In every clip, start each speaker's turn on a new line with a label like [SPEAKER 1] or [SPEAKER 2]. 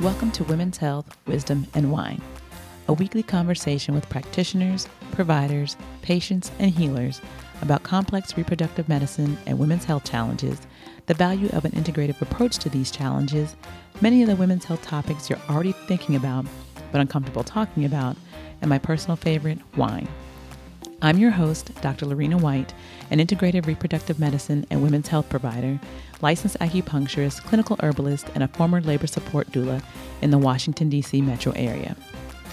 [SPEAKER 1] Welcome to Women's Health, Wisdom, and Wine, a weekly conversation with practitioners, providers, patients, and healers about complex reproductive medicine and women's health challenges, the value of an integrative approach to these challenges, many of the women's health topics you're already thinking about but uncomfortable talking about, and my personal favorite, wine. I'm your host, Dr. Lorena White, an integrative reproductive medicine and women's health provider, licensed acupuncturist, clinical herbalist, and a former labor support doula in the Washington, D.C. metro area.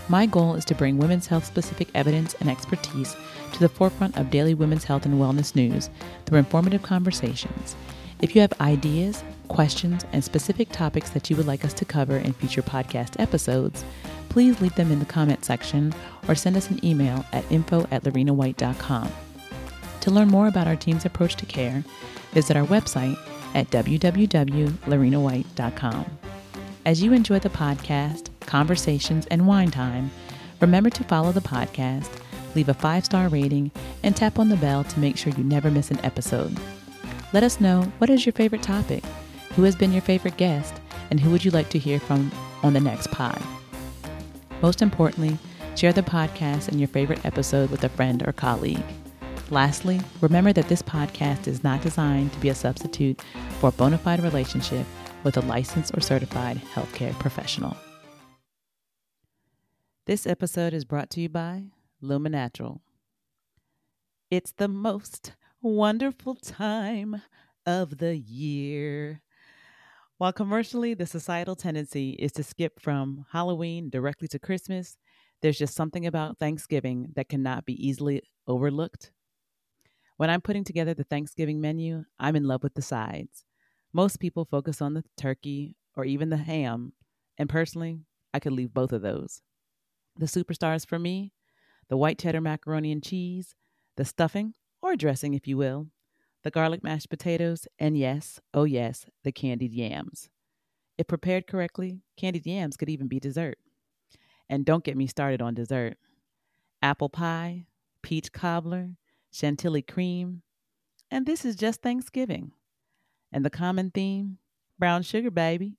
[SPEAKER 1] My goal is to bring women's health specific evidence and expertise to the forefront of daily women's health and wellness news through informative conversations. If you have ideas, questions, and specific topics that you would like us to cover in future podcast episodes, please leave them in the comment section or send us an email at info at lorenawhite.com. To learn more about our team's approach to care, visit our website at www.lorenawhite.com. As you enjoy the podcast, conversations, and wine time, remember to follow the podcast, leave a five star rating, and tap on the bell to make sure you never miss an episode. Let us know what is your favorite topic, who has been your favorite guest, and who would you like to hear from on the next pod. Most importantly, share the podcast and your favorite episode with a friend or colleague. Lastly, remember that this podcast is not designed to be a substitute for a bona fide relationship with a licensed or certified healthcare professional. This episode is brought to you by Lumanatural. It's the most wonderful time of the year. While commercially, the societal tendency is to skip from Halloween directly to Christmas, there's just something about Thanksgiving that cannot be easily overlooked. When I'm putting together the Thanksgiving menu, I'm in love with the sides. Most people focus on the turkey or even the ham, and personally, I could leave both of those. The superstars for me the white cheddar macaroni and cheese, the stuffing, or dressing, if you will, the garlic mashed potatoes, and yes, oh yes, the candied yams. If prepared correctly, candied yams could even be dessert. And don't get me started on dessert. Apple pie, peach cobbler, chantilly cream, and this is just Thanksgiving. And the common theme brown sugar, baby.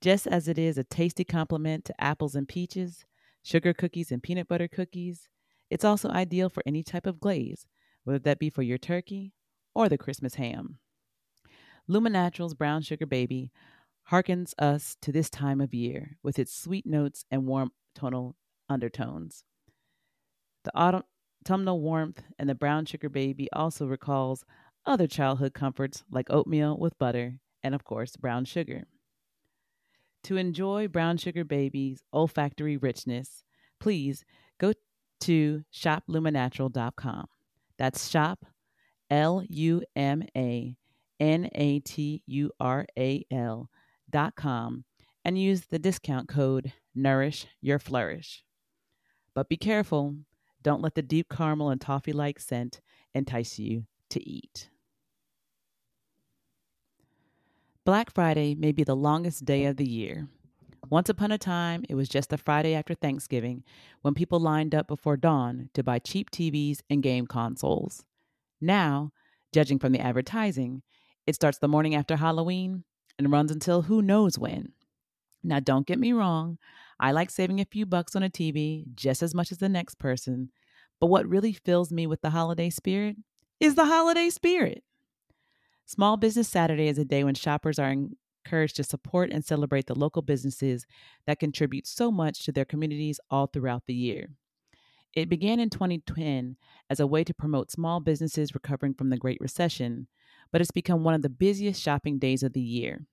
[SPEAKER 1] Just as it is a tasty complement to apples and peaches, sugar cookies and peanut butter cookies, it's also ideal for any type of glaze, whether that be for your turkey or the Christmas ham. Lumanatural's Brown Sugar Baby harkens us to this time of year with its sweet notes and warm tonal undertones. The autumn, autumnal warmth and the brown sugar baby also recalls other childhood comforts like oatmeal with butter and, of course, brown sugar. To enjoy Brown Sugar Baby's olfactory richness, please go to shoplumanatural.com. That's shop, L U M A N A T U R A L dot com, and use the discount code Nourish Your Flourish. But be careful, don't let the deep caramel and toffee like scent entice you to eat. Black Friday may be the longest day of the year. Once upon a time, it was just the Friday after Thanksgiving when people lined up before dawn to buy cheap TVs and game consoles. Now, judging from the advertising, it starts the morning after Halloween and runs until who knows when. Now, don't get me wrong, I like saving a few bucks on a TV just as much as the next person, but what really fills me with the holiday spirit is the holiday spirit. Small Business Saturday is a day when shoppers are encouraged to support and celebrate the local businesses that contribute so much to their communities all throughout the year. It began in 2010 as a way to promote small businesses recovering from the Great Recession, but it's become one of the busiest shopping days of the year.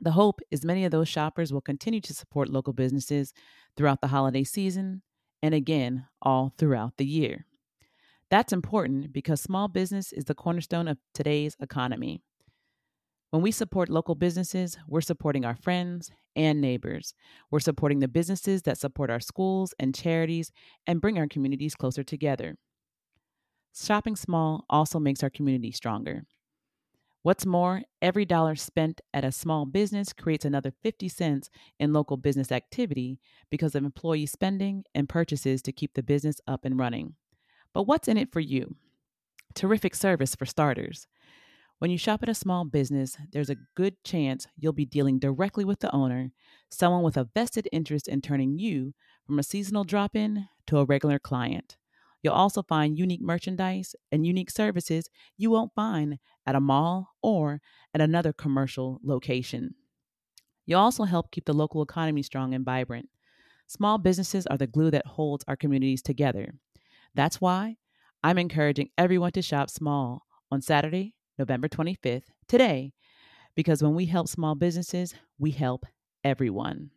[SPEAKER 1] The hope is many of those shoppers will continue to support local businesses throughout the holiday season and again all throughout the year. That's important because small business is the cornerstone of today's economy. When we support local businesses, we're supporting our friends and neighbors. We're supporting the businesses that support our schools and charities and bring our communities closer together. Shopping small also makes our community stronger. What's more, every dollar spent at a small business creates another 50 cents in local business activity because of employee spending and purchases to keep the business up and running. But what's in it for you? Terrific service for starters. When you shop at a small business, there's a good chance you'll be dealing directly with the owner, someone with a vested interest in turning you from a seasonal drop in to a regular client. You'll also find unique merchandise and unique services you won't find at a mall or at another commercial location. You'll also help keep the local economy strong and vibrant. Small businesses are the glue that holds our communities together. That's why I'm encouraging everyone to shop small on Saturday, November 25th, today, because when we help small businesses, we help everyone.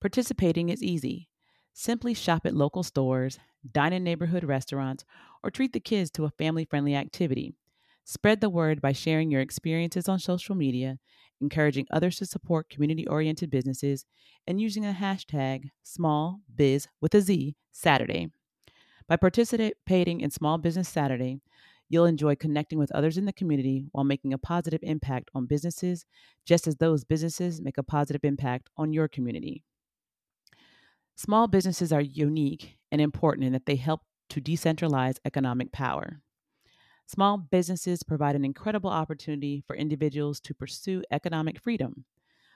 [SPEAKER 1] Participating is easy. Simply shop at local stores, dine in neighborhood restaurants, or treat the kids to a family friendly activity. Spread the word by sharing your experiences on social media, encouraging others to support community oriented businesses, and using the hashtag SmallBizWithAZ Saturday. By participating in Small Business Saturday, you'll enjoy connecting with others in the community while making a positive impact on businesses, just as those businesses make a positive impact on your community. Small businesses are unique and important in that they help to decentralize economic power. Small businesses provide an incredible opportunity for individuals to pursue economic freedom.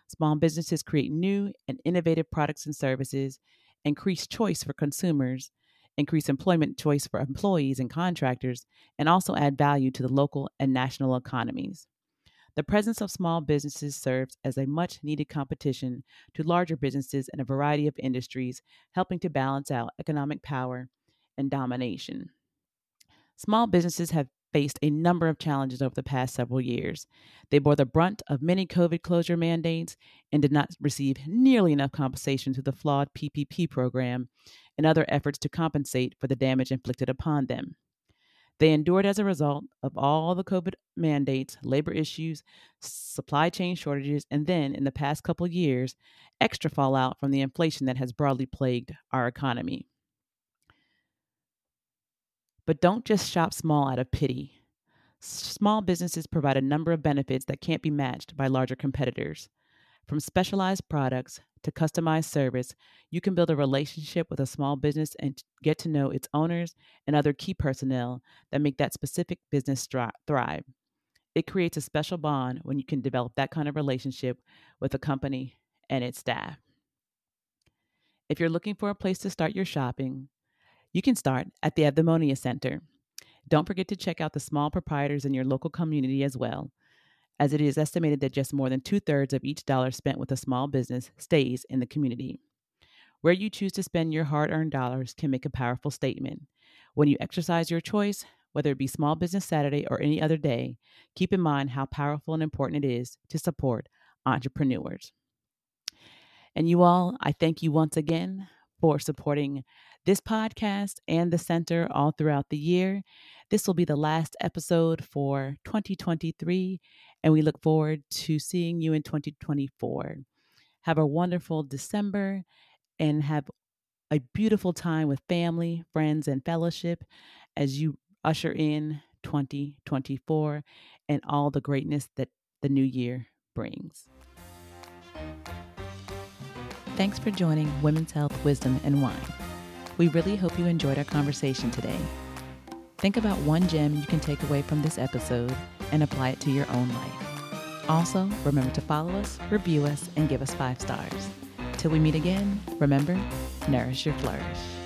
[SPEAKER 1] Small businesses create new and innovative products and services, increase choice for consumers, increase employment choice for employees and contractors, and also add value to the local and national economies. The presence of small businesses serves as a much needed competition to larger businesses in a variety of industries, helping to balance out economic power and domination. Small businesses have faced a number of challenges over the past several years. They bore the brunt of many COVID closure mandates and did not receive nearly enough compensation through the flawed PPP program and other efforts to compensate for the damage inflicted upon them. They endured as a result of all the COVID mandates, labor issues, supply chain shortages, and then, in the past couple years, extra fallout from the inflation that has broadly plagued our economy. But don't just shop small out of pity. Small businesses provide a number of benefits that can't be matched by larger competitors. From specialized products to customized service, you can build a relationship with a small business and get to know its owners and other key personnel that make that specific business thrive. It creates a special bond when you can develop that kind of relationship with a company and its staff. If you're looking for a place to start your shopping, you can start at the Eudaimonia Center. Don't forget to check out the small proprietors in your local community as well as it is estimated that just more than two thirds of each dollar spent with a small business stays in the community. Where you choose to spend your hard earned dollars can make a powerful statement. When you exercise your choice, whether it be Small Business Saturday or any other day, keep in mind how powerful and important it is to support entrepreneurs. And you all, I thank you once again for supporting this podcast and the center all throughout the year. This will be the last episode for 2023, and we look forward to seeing you in 2024. Have a wonderful December and have a beautiful time with family, friends, and fellowship as you usher in 2024 and all the greatness that the new year brings. Thanks for joining Women's Health, Wisdom, and Wine. We really hope you enjoyed our conversation today. Think about one gem you can take away from this episode and apply it to your own life. Also, remember to follow us, review us, and give us five stars. Till we meet again, remember, nourish your flourish.